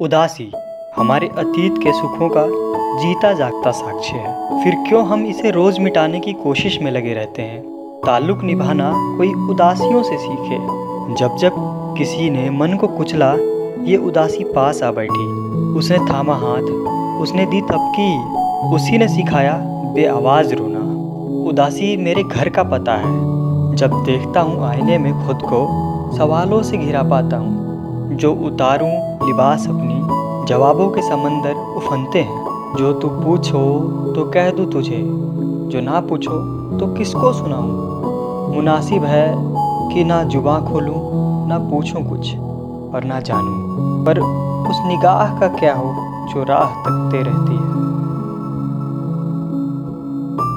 उदासी, हमारे अतीत के सुखों का जीता जागता साक्ष्य है। फिर क्यों हम इसे रोज मिटाने की कोशिश में लगे रहते हैं? ताल्लुक निभाना कोई उदासियों से सीखे। जब जब किसी ने मन को कुचला, ये उदासी पास आ बैठी। उसने थामा हाथ, उसने दी तबकी उसी ने सिखाया, बेआवाज़ रोना। उदासी मेरे घर का पता है। जब देखता हूँ आईने में खुद को, सवालों से घिरा पाता हूँ। जो उतारूं लिबास अपनी, जवाबों के समंदर उफनते हैं। जो तू पूछो तो कह दूँ तुझे। जो ना पूछो तो किसको सुनाऊं? मुनासिब है कि ना जुबा खोलूं, ना पूछूँ कुछ और ना जानूं। पर उस निगाह का क्या हो, जो राह तकते रहती है?